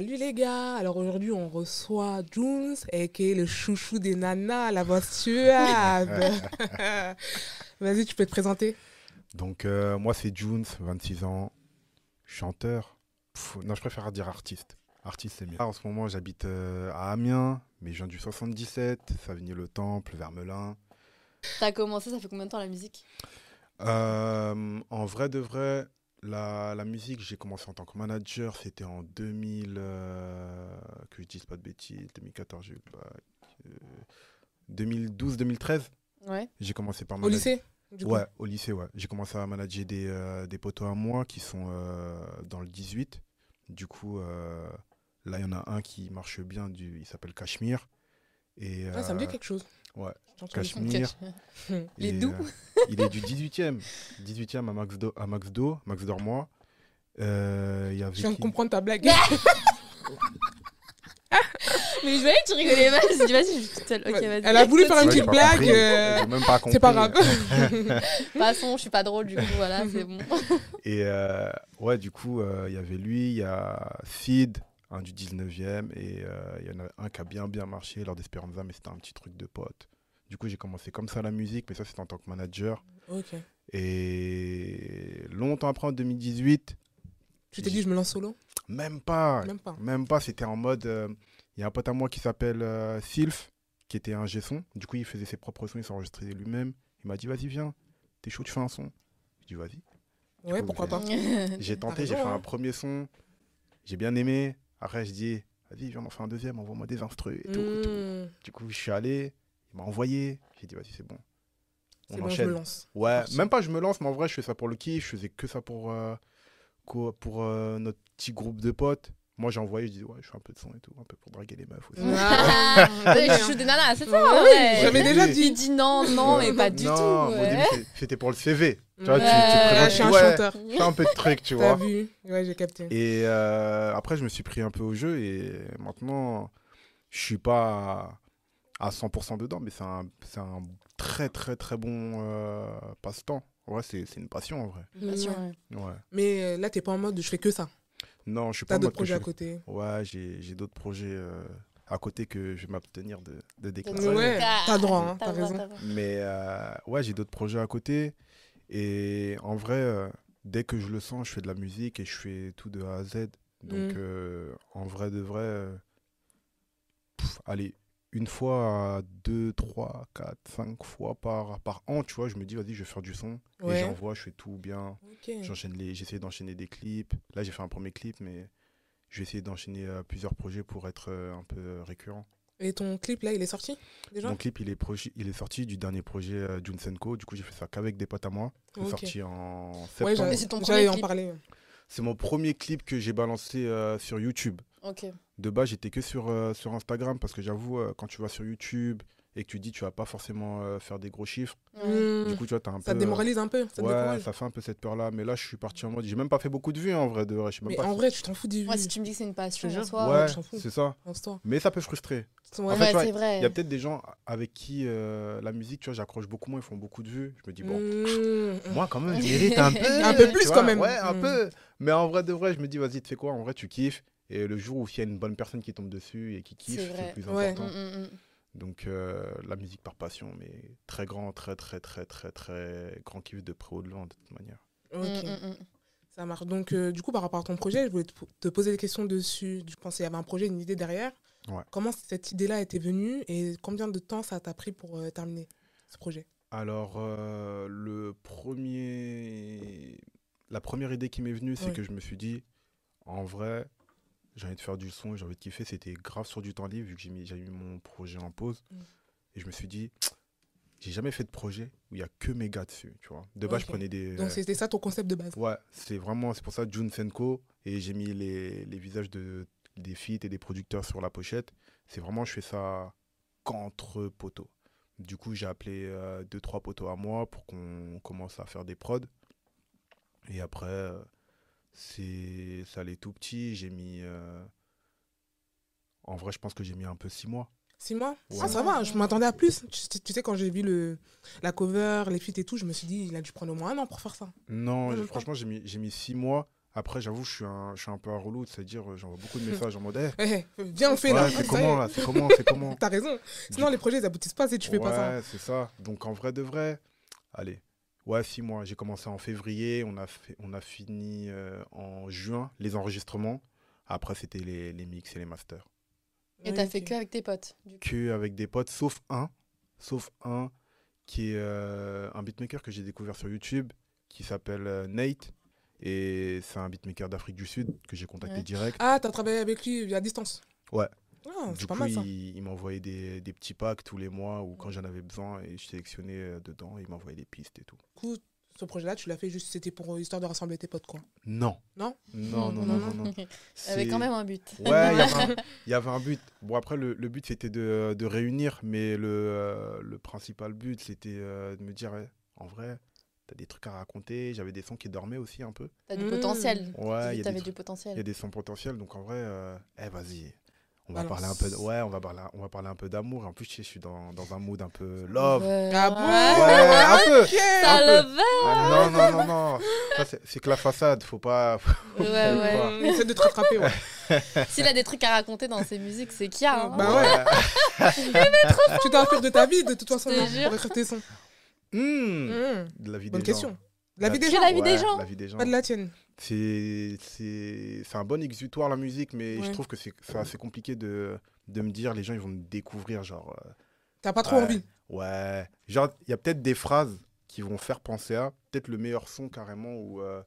Salut les gars, alors aujourd'hui on reçoit Junes, qui est le chouchou des nanas, la voix suave. Vas-y, tu peux te présenter Donc euh, moi c'est Junes, 26 ans, chanteur. non, je préfère dire artiste. Artiste c'est mieux. En ce moment j'habite euh, à Amiens, mais je viens du 77, Savigny-le Temple, Vermelin. T'as commencé, ça fait combien de temps la musique? Euh, En vrai de vrai, la, la musique, j'ai commencé en tant que manager, c'était en 2000, euh, que je dise pas de bêtises, 2014, j'ai 2012-2013. Ouais. J'ai commencé par Au lycée Ouais, au lycée, ouais. J'ai commencé à manager des, euh, des potos à moi qui sont euh, dans le 18. Du coup, là, il y en a un qui marche bien, du, il s'appelle Cachemire. Et, ah, ça me dit quelque chose. Ouais, Cachemire. Les doux. il est du 18e. 18e à Max, Do, à Max Do, Max Dormois. Euh, y avait je viens de comprendre ta blague. Mais je voyais que tu rigolais mal. Je dis, vas-y, je suis toute seule. Ok, vas-y. Elle a voulu faire une petite blague. Euh... C'est pas grave. Passons, je suis pas drôle, du coup, voilà, c'est bon. Et euh, ouais, du coup, euh, il y avait lui, il y a Sid, un du 19e, et euh, il y en a un qui a bien, bien marché lors d'Espéranza, mais c'était un petit truc de pote. Du coup, j'ai commencé comme ça la musique, mais ça, c'était en tant que manager. Ok. Et longtemps après, en 2018. Tu t'es dit, je me lance solo? Même pas. Même pas. Même pas. C'était en mode. Il euh, y a un pote à moi qui s'appelle euh, Sylph, qui était un G-son. Du coup, il faisait ses propres sons, il s'enregistrait lui-même. Il m'a dit, vas-y, viens. T'es chaud, tu fais un son. Je dis, vas-y. Ouais, pourquoi pas J'ai tenté, j'ai fait un premier son. J'ai bien aimé. Après, je dis, vas-y, viens, on en fait un deuxième, envoie-moi des instrus et tout, et tout. Hmm. Du coup, je suis allé. Il m'a envoyé. J'ai dit, vas-y, c'est bon. On bon, enchaîne. je me lance. Ouais, même pas je me lance, mais en vrai, je fais ça pour le kiff. Je faisais que ça pour, euh, pour euh, notre petit groupe de potes. Moi, j'ai envoyé, je dis, ouais, je fais un peu de son et tout, un peu pour draguer les meufs aussi. Ah, je suis des nanas, c'est ça Oui, j'avais déjà dit. Il dit non, non, mais pas du non, tout. Ouais. C'était pour le CV. Tu vois, ouais, tu, tu je suis un chanteur. Fais un peu de truc, tu vois. T'as vu Ouais, j'ai capté. Et euh, après, je me suis pris un peu au jeu et maintenant, je suis pas à 100% dedans, mais c'est un, un, très très très bon euh, passe-temps. Ouais, c'est une passion en vrai. Une passion, ouais. ouais. Mais euh, là, t'es pas en mode je fais que ça. Non, je suis pas. T'as d'autres projets à côté Ouais, j'ai d'autres projets euh, à côté que je vais m'abstenir de, de déclarer. Ouais, t'as droit, hein, t'as raison. Mais euh, ouais, j'ai d'autres projets à côté. Et en vrai, dès que je le sens, je fais de la musique et je fais tout de A à Z. Donc, mm. en vrai de vrai, pff, allez, une fois, deux, trois, quatre, cinq fois par, par an, tu vois, je me dis, vas-y, je vais faire du son. Ouais. Et j'envoie, je fais tout bien. Okay. J'enchaîne les, j'essaie d'enchaîner des clips. Là, j'ai fait un premier clip, mais je vais essayer d'enchaîner euh, plusieurs projets pour être euh, un peu euh, récurrent. Et ton clip, là, il est sorti déjà? Mon clip, il est, il est sorti du dernier projet euh, Junsenko. Du coup, j'ai fait ça qu'avec des potes à moi. C'est Ok. sorti en Ouais, septembre. Ton j'allais premier en clip. parler. C'est mon premier clip que j'ai balancé euh, sur YouTube. Ok. De base, j'étais que sur, euh, sur Instagram parce que j'avoue, euh, quand tu vas sur YouTube et que tu dis tu vas pas forcément euh, faire des gros chiffres, Hmm. du coup, tu vois, t'as un Ça peu. te démoralise un peu, ça ouais, décourage. ça fait un peu cette peur-là. Mais là, je suis parti en mode. J'ai même pas fait beaucoup de vues en vrai. De vrai. Même Mais pas en vrai, tu t'en fous du Moi, si tu me dis que c'est une passion, Je te en jure. soi, ouais, je t'en fous. c'est ça. Mais ça peut frustrer. Ouais. En fait, Ouais. Il y a peut-être des gens avec qui euh, la musique, tu vois, j'accroche beaucoup moins, ils font beaucoup de vues. Je me dis, bon, Hmm. moi quand même, je mérite un peu. Un peu plus vois, quand même. Ouais, un Mm. peu. Mais en vrai de vrai, je me dis, vas-y, tu fais quoi? En vrai, tu kiffes. Et le jour où il y a une bonne personne qui tombe dessus et qui kiffe, C'est le plus Ouais. important. Donc, euh, la musique par passion, mais très grand, très, très, très, très, très grand kiff de près ou de loin, de toute manière. Ok, Mm, mm, mm. ça marche. Donc, euh, du coup, par rapport à ton projet, je voulais te, te poser des questions dessus. Je pensais qu'il y avait un projet, une idée derrière. Ouais. Comment cette idée-là était venue et combien de temps ça t'a pris pour euh, terminer ce projet? Alors, euh, le premier... la première idée qui m'est venue, c'est Ouais. que je me suis dit, en vrai, j'ai envie de faire du son, j'ai envie de kiffer. C'était grave sur du temps libre, vu que j'ai mis, j'ai mis mon projet en pause. Mm. Et je me suis dit, j'ai jamais fait de projet où il y a que mes gars dessus, tu vois. De base, je prenais des... Donc, c'était ça ton concept de base? Ouais, c'est vraiment, c'est pour ça Jun Senko et j'ai mis les, les visages de, des feats et des producteurs sur la pochette. C'est vraiment, je fais ça qu'entre poteaux. Du coup, j'ai appelé euh, deux, trois poteaux à moi pour qu'on commence à faire des prods. Et après, euh, c'est, ça allait tout petit. J'ai mis, euh, en vrai, je pense que j'ai mis un peu six mois. Six mois? Ouais. Ah, ça va, je m'attendais à plus. Tu, sais- tu sais, quand j'ai vu le, la cover, les feats et tout, je me suis dit, il a dû prendre au moins un an pour faire ça. Non, franchement, j'ai mis, j'ai mis six mois. Après, j'avoue, je suis un, je suis un peu un relou, c'est-à-dire, euh, j'envoie beaucoup de messages en mode, hey, viens, on fait là. ouais, c'est Ça y est. comment là C'est comment C'est comment? T'as raison. Sinon, les projets, ils aboutissent pas si tu fais pas ça. Ouais, c'est ça. Donc en vrai de vrai, allez, ouais, six mois. J'ai commencé en février, on a, fait, on a fini euh, en juin les enregistrements. Après, c'était les, les mix et les masters. Et t'as fait que avec tes potes. Du coup. Que avec des potes, sauf un, sauf un qui est euh, un beatmaker que j'ai découvert sur YouTube, qui s'appelle euh, Nate. Et c'est un beatmaker d'Afrique du Sud que j'ai contacté Ouais. direct. Ah, t'as travaillé avec lui à distance Ouais. Ah, du c'est pas coup, mal ça. il, il m'envoyait des, des petits packs tous les mois ou quand j'en avais besoin et je sélectionnais euh, dedans. Il m'envoyait des pistes et tout. Du coup, ce projet-là, tu l'as fait juste, c'était pour histoire de rassembler tes potes, quoi. Non. Non? Non, non, non, non. non. Il y avait C'est- quand même un but. Ouais, il y, avait un- y but. Bon, après, le, le but, c'était de, de réunir, mais le, euh, le principal but, c'était euh, de me dire, en vrai, t'as des trucs à raconter. J'avais des sons qui dormaient aussi un peu. T'as du potentiel. Ouais, il y il y a des sons potentiels. Donc, en vrai, euh, eh, vas-y. On va Alors, parler un peu. Ouais, on va parler, on va parler un peu d'amour. En plus, sais, je suis dans, dans un mood un peu love. Ouais. Ah bon Ouais, un peu. Ça Un peu. le Ah, non, non, non, non. C'est- que la façade. Faut pas. Ouais, ouais. Mmh, Essaie de te rattraper, ouais. S'il a des trucs à raconter dans ses musiques, c'est qu'il y a. hein. Bah ouais. tu t'inspires de ta vie, de toute façon, pour écrire tes sons. Hmm, Mmh. De la vie Bonne des gens. La vie des Que gens, la vie des gens. La vie des gens. pas de la tienne. C'est c'est c'est un bon exutoire la musique, mais Ouais. je trouve que c'est c'est assez compliqué de, de me dire les gens ils vont me découvrir genre euh, T'as pas trop Ouais. envie. ouais genre il y a peut-être des phrases qui vont faire penser à peut-être le meilleur son carrément où euh,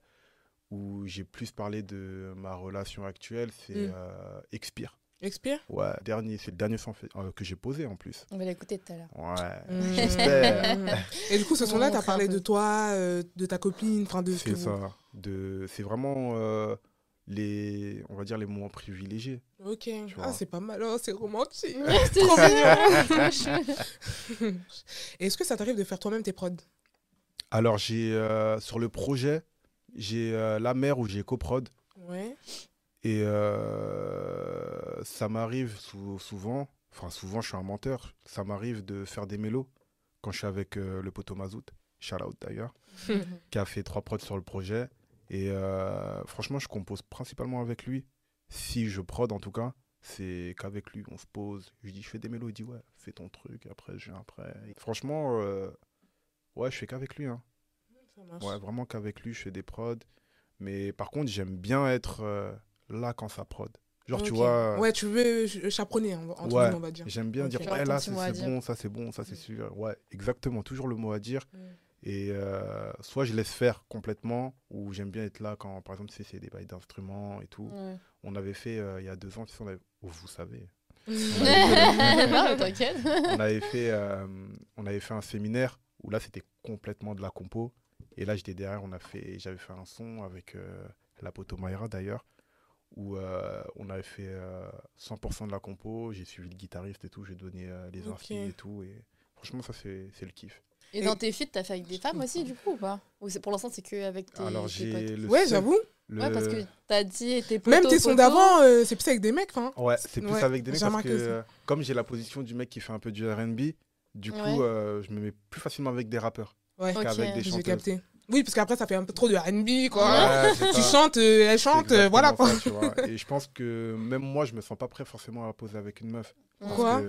où j'ai plus parlé de ma relation actuelle c'est Mm. euh, Expire Expire? ouais dernier c'est le dernier son fait- euh, que j'ai posé en plus On va l'écouter tout à l'heure. ouais Mmh. j'espère Et du coup, ce On son-là, montrer un parlé de toi, euh, de ta copine, enfin de c'est vous- ça de c'est vraiment euh, les on va dire les moments privilégiés Ok. vois. Ah, c'est pas mal. Oh, c'est romantique. C'est Trop sûr. Et Est-ce que ça t'arrive de faire toi-même tes prods? Alors, j'ai euh, sur le projet, j'ai euh, la mer où j'ai coprod. Ouais. Et euh, ça m'arrive sou- souvent, enfin, souvent, je suis un menteur. Ça m'arrive de faire des mélos quand je suis avec euh, le poteau Mazout, shout out d'ailleurs, qui a fait trois prods sur le projet. Et euh, franchement, je compose principalement avec lui. Si je prod, en tout cas, c'est qu'avec lui, on se pose. Je lui dis, je fais des mélos. Il dit, ouais, fais ton truc. Après, je viens après. Et franchement, ouais, je fais qu'avec lui. Hein. Ça. Ouais, vraiment qu'avec lui, je fais des prods. Mais par contre, j'aime bien être là quand ça prod. Genre, tu vois, Ouais, tu veux ch- chaperonner, en- entre Ouais. guillemets, on va dire. j'aime bien dire, ton là, c'est bon, ça c'est bon, ça c'est Mm. sûr. Ouais, exactement, toujours le mot à dire. Mm. Et euh, soit je laisse faire complètement, ou j'aime bien être là quand, par exemple, tu sais, c'est des bails d'instruments et tout. On avait fait, euh, il y a deux ans, tu sais, on avait- oh, vous savez, non, mais t'inquiète. on avait fait, euh, on avait fait un séminaire où là c'était complètement de la compo. Et là j'étais derrière, on a fait, j'avais fait un son avec euh, la poteau Mayra d'ailleurs, où euh, on avait fait euh, 100% de la compo. J'ai suivi le guitariste et tout, j'ai donné euh, les Ok. inspi et tout. Et franchement ça c'est c'est le kiff. Et dans tes feats, t'as fait avec des femmes aussi, du coup, ou pas? Ou c'est- pour l'instant, c'est que avec tes, Alors tes j'ai potes? le Ouais, j'avoue. le- Ouais, parce que t'as dit tes potos. Même tes sons d'avant, euh, c'est plus avec des mecs, enfin. Ouais, c'est plus Ouais, avec des mecs j'ai parce que euh, comme j'ai la position du mec qui fait un peu du R&B, du coup Ouais. euh, je me mets plus facilement avec des rappeurs Ouais, qu'avec des j'ai chanteuses. capté. Oui, parce qu'après, ça fait un peu trop de RB, quoi. Ouais, c'est Tu ça. chantes, euh, elle chante, euh, voilà, quoi. ça, tu vois. Et je pense que même moi, je me sens pas prêt forcément à poser avec une meuf. Pourquoi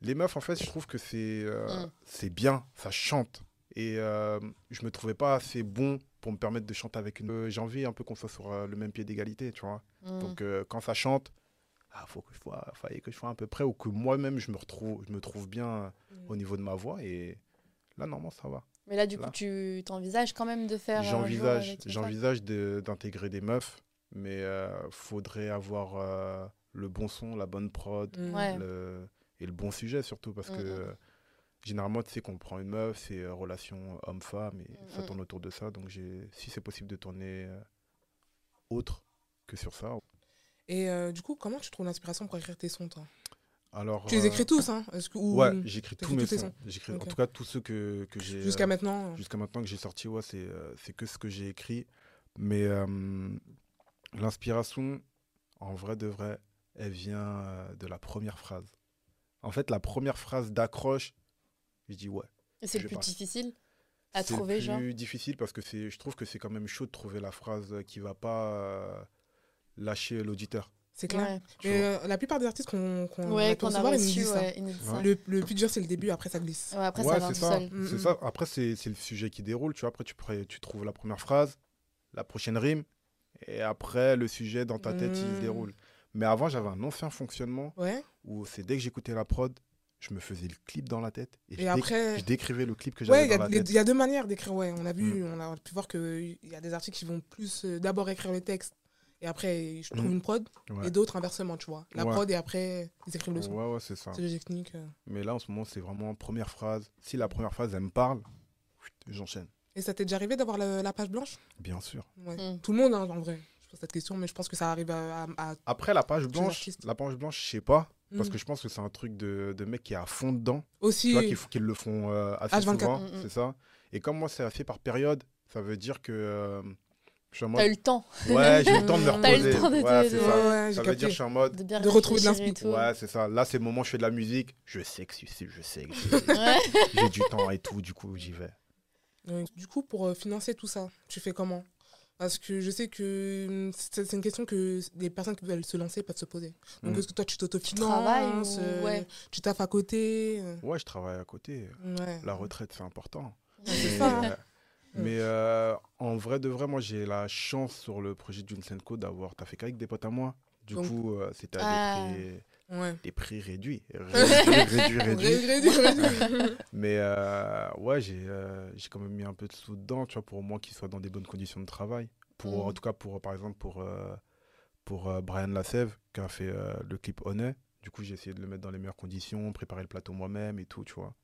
Les meufs, en fait, je trouve que c'est euh, Mm. c'est bien, ça chante. Et euh, je me trouvais pas assez bon pour me permettre de chanter avec une. Euh, J'ai envie un peu qu'on soit sur euh, le même pied d'égalité, tu vois. Mm. Donc euh, quand ça chante, ah, faut que je sois, fallait que je sois à peu près ou que moi-même je me retrouve, je me trouve bien euh, Mm. au niveau de ma voix. Et là, normalement, ça va. Mais là, du coup, tu t'envisages quand même de faire. un jour J'envisage, j'envisage de- d'intégrer des meufs, mais euh, faudrait avoir euh, le bon son, la bonne prod, Mm. Ouais. le- et le bon sujet surtout parce que mm. euh, généralement tu sais qu'on prend une meuf, c'est euh, relation homme-femme et Mm, ça tourne autour de ça. Donc j'ai, si c'est possible de tourner euh, autre que sur ça. Et euh, du coup, comment tu trouves l'inspiration pour écrire tes sons, toi? Alors Tu les euh, écris tous, hein que- ou- Ouais, j'écris tous mes sons. sons J'écris, Ok. En tout cas tous ceux que, que j'ai Jusqu'à euh, maintenant jusqu'à maintenant que j'ai sorti, ouais, c'est euh, c'est que ce que j'ai écrit. Mais euh, l'inspiration, en vrai de vrai, elle vient euh, de la première phrase. En fait, la première phrase d'accroche, je dis ouais. Et c'est le plus difficile. À c'est trouver, le genre? plus difficile parce que c'est, je trouve que c'est quand même chaud de trouver la phrase qui va pas euh, lâcher l'auditeur. C'est clair. Ouais, Mais euh, la plupart des artistes qu'on qu'on ouais qu'on a recevoir, ils ouais, nous disent ça. Le, le plus dur, c'est le début, après ça glisse. Ouais, après, ouais, ça c'est ça. Mm, mm. ça. Après, c'est, c'est le sujet qui déroule. Tu vois, après, tu, pré- tu trouves la première phrase, la prochaine rime, et après, le sujet dans ta tête, il Mm. se déroule. Mais avant, j'avais un ancien fonctionnement Ouais. où c'est dès que j'écoutais la prod, je me faisais le clip dans la tête et, je, déc- après. je décrivais le clip que j'avais il y, dans a- la tête. il y a deux manières d'écrire. Ouais, on a vu, Mm. on a pu voir qu'il y a des artistes qui vont plus euh, d'abord écrire le texte et après je trouve Mm. une prod Ouais. et d'autres inversement, tu vois. La Ouais. prod et après ils écrivent le son. Ouais, ouais, c'est ça. C'est des techniques. euh. Mais là, en ce moment, c'est vraiment première phrase. Si la première phrase, elle me parle, j'enchaîne. Et ça t'est déjà arrivé d'avoir la page blanche? Bien sûr. Ouais. Mm. Tout le monde, hein, en vrai. Je pose cette question, mais je pense que ça arrive à. à- à- Après, la page blanche, la page blanche, je sais pas. Parce Mm. que je pense que c'est un truc de, de mec qui est à fond dedans. Aussi. Tu vois, qu'ils le font euh, assez H24. souvent. C'est ça. Et comme moi, c'est fait par période, ça veut dire que. euh, T'as mode. eu le temps Ouais, j'ai eu le temps de me T'as reposer. eu le temps de ouais, c'est ça. ouais, j'ai Ça veut dire que je suis en mode. de De retrouver de réfléchir et l'inspi. tout. Ouais, c'est ça. Là, c'est le moment où je fais de la musique. Je sais que, c'est- je sais que j'ai- Ouais. du temps et tout. Du coup, j'y vais. Du coup, pour euh, financer tout ça, tu fais comment? Parce que je sais que hum, c'est une question que les personnes qui veulent se lancer peuvent se poser. Donc, Mm. est-ce que toi, tu travailles t'autofinances ou- euh, ouais. Tu taffes à côté euh, Ouais, je travaille à côté. Ouais. La retraite, c'est important. c'est ça, hein. euh, mais, euh, en vrai de vrai, moi j'ai la chance sur le projet d'une Senko d'avoir taffé qu'avec des potes à moi. Du Donc- coup, euh, c'était à Ah. des, prix, Ouais. des prix réduits. Réduits, réduits, réduits. Ré- ré- ré- Mais euh, ouais, j'ai j'ai quand même mis un peu de sous dedans, tu vois, pour moins qu'il soit dans des bonnes conditions de travail. Pour, Mm. En tout cas, pour, par exemple, pour, pour Brian Lasève, qui a fait le clip Honey. Du coup, j'ai essayé de le mettre dans les meilleures conditions, préparer le plateau moi-même et tout, tu vois.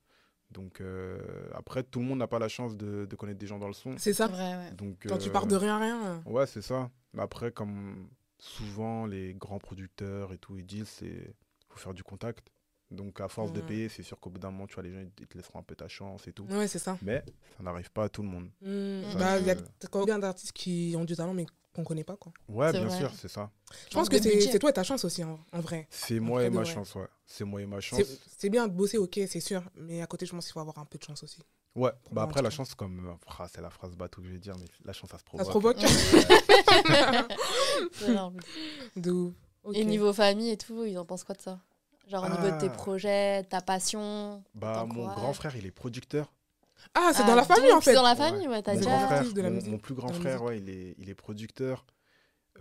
Donc, euh, après, tout le monde n'a pas la chance de, de connaître des gens dans le son. C'est ça. Vrai, ouais. Donc, Quand tu euh, pars de rien, rien. euh, Ouais, c'est ça. Mais après, comme souvent les grands producteurs et tout, ils disent, c'est faut faire du contact. Donc, à force de payer, c'est sûr qu'au bout d'un moment, tu vois, les gens, ils te laisseront un peu ta chance et tout. Ouais, c'est ça. Mais ça n'arrive pas à tout le monde. Mm. Ça, Bah, il y a combien d'artistes qui ont du talent mais qu'on connaît pas, quoi. Ouais, bien vrai. sûr, c'est ça. Je pense que c'est toi et ta chance aussi, en, en vrai. C'est moi et ma chance, ouais. C'est moi et ma chance. C'est bien de bosser, ok, c'est sûr. Mais à côté, je pense qu'il faut avoir un peu de chance aussi. Ouais, bah après, la chance, comme. euh, ah, c'est la phrase bateau que je vais dire, mais la chance, ça se Ça provoque. se provoque C'est énorme. De ouf. Ok. Et niveau famille et tout, ils en pensent quoi de ça? Genre au niveau de tes Ah. projets, ta passion Bah, mon grand frère, il est producteur. Ah, c'est Ah, dans la famille, en fait. C'est dans la famille, ouais, t'as déjà. frère, de la mon, musique. mon plus grand frère, ouais, il est, il est producteur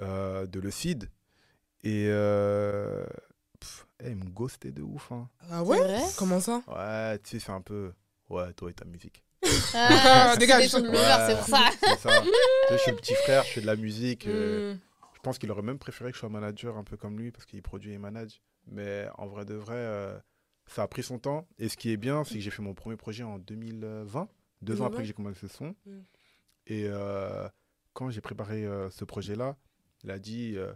euh, de Le Cid. Et. Euh, pff, eh, il me ghostait de ouf. Hein. Ah ouais? Comment ça? Ouais, tu sais, c'est un peu. Ouais, toi et ta musique. Ah, Dégage. c'est pour ça. C'est ça. Tu sais, je suis le petit frère, je fais de la musique. euh, Mm. Je pense qu'il aurait même préféré que je sois manager un peu comme lui parce qu'il produit et manage. Mais en vrai de vrai, euh, ça a pris son temps. Et ce qui est bien, c'est que j'ai fait mon premier projet en 2020, deux ans 2020. après que j'ai commencé le son. Mm. Et euh, quand j'ai préparé euh, ce projet-là, il a dit euh,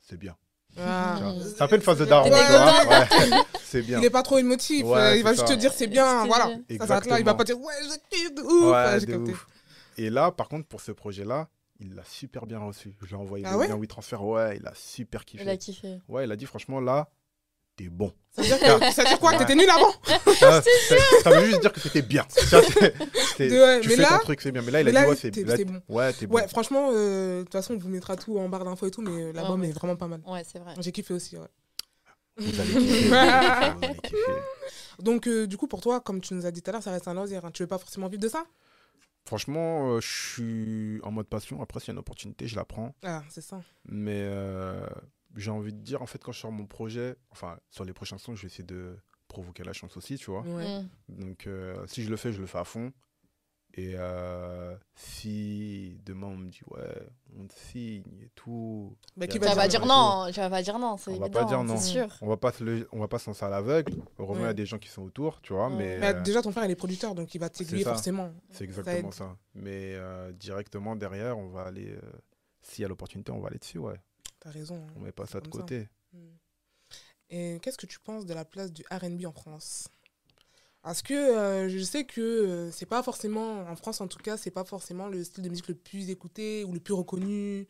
c'est bien. Ah. Ça fait une phase de daron. Ouais, c'est bien. Il est pas trop émotif. Ouais, il va juste ça. te dire c'est bien, voilà. Ça là, il va Exactement. pas dire ouais, je kiffe ouf. Et là, par contre, pour ce projet-là, il l'a super bien reçu. Je lui ai envoyé Ah le lien WeTransfer. Ouais, il a super kiffé. Il a kiffé. Ouais, il a dit franchement, là, bon. Ça veut dire, quoi Ouais. T'étais nul avant ça, ça- ça veut juste dire que c'était bien. Tu vois, c'est- c'est- De- ouais, tu mais fais là- ton truc, c'est bien. Mais là, il a dit, ouais, c'est bon. Ouais, t'es bon. Ouais, franchement, euh, de toute façon, on vous mettra tout en barre d'infos et tout, mais euh, l'album Ouais, est vraiment pas mal. Ouais, c'est vrai. J'ai kiffé aussi, ouais. Vous allez kiffer. vous allez kiffer. Donc, euh, du coup, pour toi, comme tu nous as dit tout à l'heure, ça reste un loisir. hein. Tu veux pas forcément vivre de ça? Franchement, euh, je suis en mode passion. Après, s'il y a une opportunité, je la prends. Ah, c'est ça. Mais euh, j'ai envie de dire, en fait, quand je sors mon projet, enfin, sur les prochains sons, je vais essayer de provoquer la chance aussi, tu vois. Ouais. Mm. Donc, euh, si je le fais, je le fais à fond. Et euh, si demain on me dit, ouais, on te signe et tout, Bah, qui va vas dire pas non. dire non, tu vas pas dire non, c'est On va évident, pas dire non. sûr. on va pas se, le- on va pas se lancer à l'aveugle. Heureusement, il y a Ouais. des gens qui sont autour, tu vois. Ouais. Mais Bah, euh, déjà, ton frère, il est producteur, donc il va t'aiguiller ça. forcément. c'est Ça exactement aide. ça. Mais euh, directement derrière, on va aller. euh, S'il y a l'opportunité, on va aller dessus, ouais. T'as raison. hein. On met pas ça de ça. côté. Mm. Et qu'est-ce que tu penses de la place du RB en France? Parce que euh, je sais que euh, c'est pas forcément, en France en tout cas, c'est pas forcément le style de musique le plus écouté ou le plus reconnu.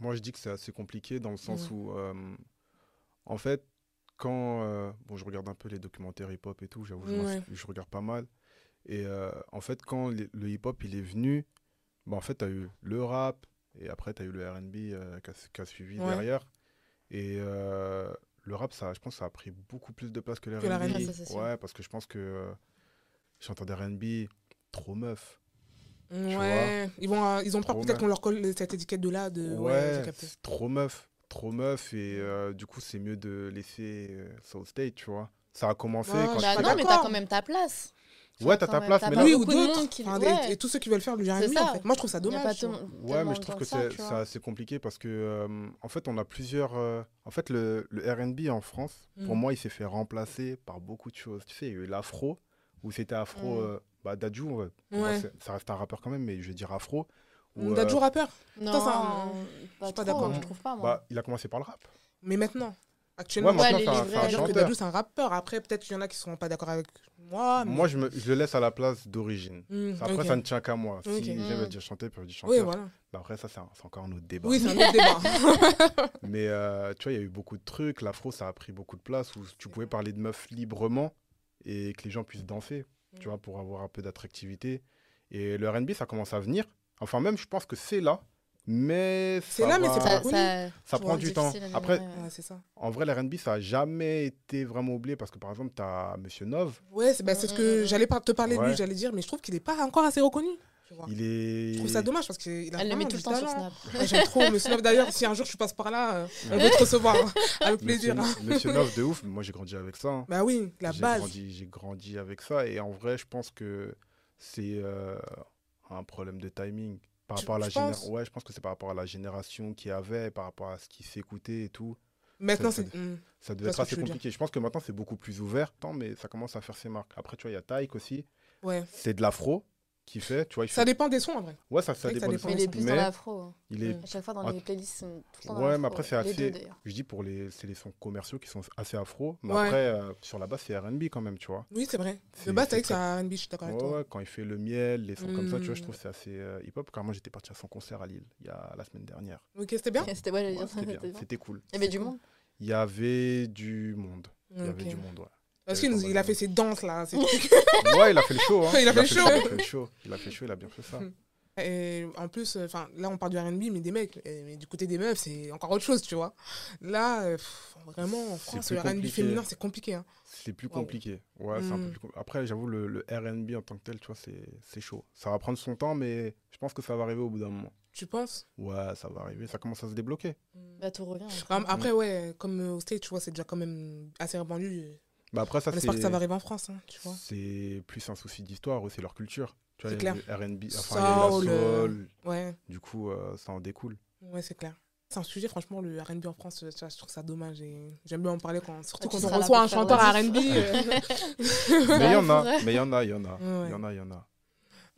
Moi, je dis que c'est assez compliqué dans le sens Ouais. où, euh, en fait, quand. bon, je regarde un peu les documentaires hip-hop et tout, j'avoue, je, m'en- Ouais. je regarde pas mal. Et en fait, quand le le hip-hop il est venu, bah, en fait, tu as eu le rap, et après, tu as eu le RB euh, qui, a, qui a suivi Ouais. derrière. Et euh, le rap, ça, je pense que ça a pris beaucoup plus de place que le Que la RB. Ça. Ouais, parce que je pense que euh, chanteur de RB, trop meuf. Ouais, ils, vont, euh, ils ont peur peut-être qu'on leur colle cette étiquette de là. De... Ouais, trop meuf. Trop meuf. Et euh, du coup, c'est mieux de laisser euh, Soul State, tu vois. Ça a commencé Ouais, quand Bah non, mais t'as quand même ta place. Ouais, t'as ta place, mais pas là- Oui, ou d'autres. Enfin, ouais. et, et tous ceux qui veulent faire R&B, ça. en fait. Moi, je trouve ça a pas dommage. Ouais, mais je trouve que c'est compliqué parce que, euh, en fait, on a plusieurs. euh, en fait, le, le RB en France, pour Mm. moi, il s'est fait remplacer par beaucoup de choses. Tu sais, il y a eu l'afro, où c'était afro. Mm. euh, bah, Dadju, ouais, Ouais. c'est- ça reste un rappeur quand même, mais je vais dire afro. Dadju euh, rappeur. Non, ça, pas, pas trop, d'accord. je trouve pas, moi. bah, il a commencé par le rap. Mais maintenant, actuellement, Ouais, maintenant, les c'est un- un chanteur. Dadju, c'est un rappeur. Après, peut-être qu'il y en a qui ne seront pas d'accord avec moi. mais- Moi, je, me, je le laisse à la place d'origine. Hmm, Après, ok. ça ne tient qu'à moi. Si Ok. les gens Mm. veulent dire chanter, peuvent dire Oui, chanteur. voilà. Bah, après, ça, c'est un- c'est encore un autre débat. Oui, c'est un autre débat. Mais euh, tu vois, il y a eu beaucoup de trucs. L'afro, ça a pris beaucoup de place où tu pouvais parler de meufs librement et que les gens puissent danser, Mm. tu vois, pour avoir un peu d'attractivité. Et le RB, ça commence à venir. Enfin, même, je pense que c'est là. Mais C'est ça là, mais va- c'est pas ça, ça prend du temps. Après, démarrer, ouais. Ouais, c'est ça. en vrai, le RB, ça a jamais été vraiment oublié parce que, par exemple, tu as Monsieur Nov. Ouais, c'est bah, c'est ce que j'allais te parler de lui, j'allais dire, mais je trouve qu'il n'est pas encore assez reconnu. Il est. Je trouve ça dommage parce qu'il a Elle le met tout le temps sur talent. Snap. Ouais, J'aime trop Monsieur Love. D'ailleurs, si un jour tu passes par là, euh, on veut te recevoir hein, avec plaisir. Monsieur Nov, de ouf. Moi, j'ai grandi avec ça. hein. Bah oui, la J'ai base. grandi- J'ai grandi avec ça et en vrai, je pense que c'est euh, un problème de timing. Par Tu- rapport à la Ouais, je pense que c'est par rapport à la génération qu'il y avait, par rapport à ce qui s'écoutait et tout. Maintenant, ça- c'est. hmm. Ça devait vois être assez dire. compliqué. Je pense que maintenant, c'est beaucoup plus ouvert, tant, mais ça commence à faire ses marques. Après, tu vois, il y a Taïk aussi. Ouais. C'est de l'afro qui fait, tu vois. Il Ça fait... dépend des sons en vrai. Ouais, ça, ça dépend. des sons. il est plus Mais dans l'afro. hein. il est Mm. À chaque fois dans Ah. les playlists, c'est tout le temps dans Ouais, mais après, c'est assez- deux. Je dis pour les, c'est les sons commerciaux qui sont assez afro, mais Ouais. après, euh, sur la base, c'est R&B quand même, tu vois. Oui, c'est vrai. C'est- De base, c'est vrai que c'est RB, je suis d'accord avec Ouais, toi. ouais, quand il fait le miel, les sons comme ça, tu vois, je Mm. trouve que c'est assez euh, hip-hop. Car moi, j'étais parti à son concert à Lille, il y a la semaine dernière. Ok, c'était bien? C'était ouais, c'était cool. Il y avait du cool. monde? Il y avait du monde. Il y avait du monde, ouais. Parce Il qu'il il a fait ses danses là. c'est- Ouais, il a fait le show. Hein. Il a fait le show. Il a fait le show. Il a fait le show, il a bien fait ça. Et en plus, enfin, là, on parle du RB, mais des mecs. Et- Mais du côté des meufs, c'est encore autre chose, tu vois. Là, euh, pff, vraiment, en France, le RB féminin, c'est compliqué. hein. C'est plus compliqué. Ouais, c'est un peu Mm. plus com- Après, j'avoue, le, le RB en tant que tel, tu vois, c'est c'est chaud. Ça va prendre son temps, mais je pense que ça va arriver au bout d'un moment. Tu penses? Ouais, ça va arriver. Ça commence à se débloquer. Bah, tout revient. Bah, Après, ouais, comme euh, au State, tu vois, c'est déjà quand même assez répandu. Bah après, ça, On espère que ça va arriver en France, hein, tu vois. c'est plus un souci d'histoire, c'est leur culture. Tu vois, clair. le RB, enfin, Soul, la euh, soul. Ouais, Du coup, euh, ça en découle. ouais, c'est clair. C'est un sujet, franchement, le RB en France, euh, je trouve ça dommage. et J'aime bien en parler, quand, surtout Ah, quand on reçoit un chanteur RB. Mais il y en a, mais il y en a, il y en a. Ouais. Il y en a, il y en a.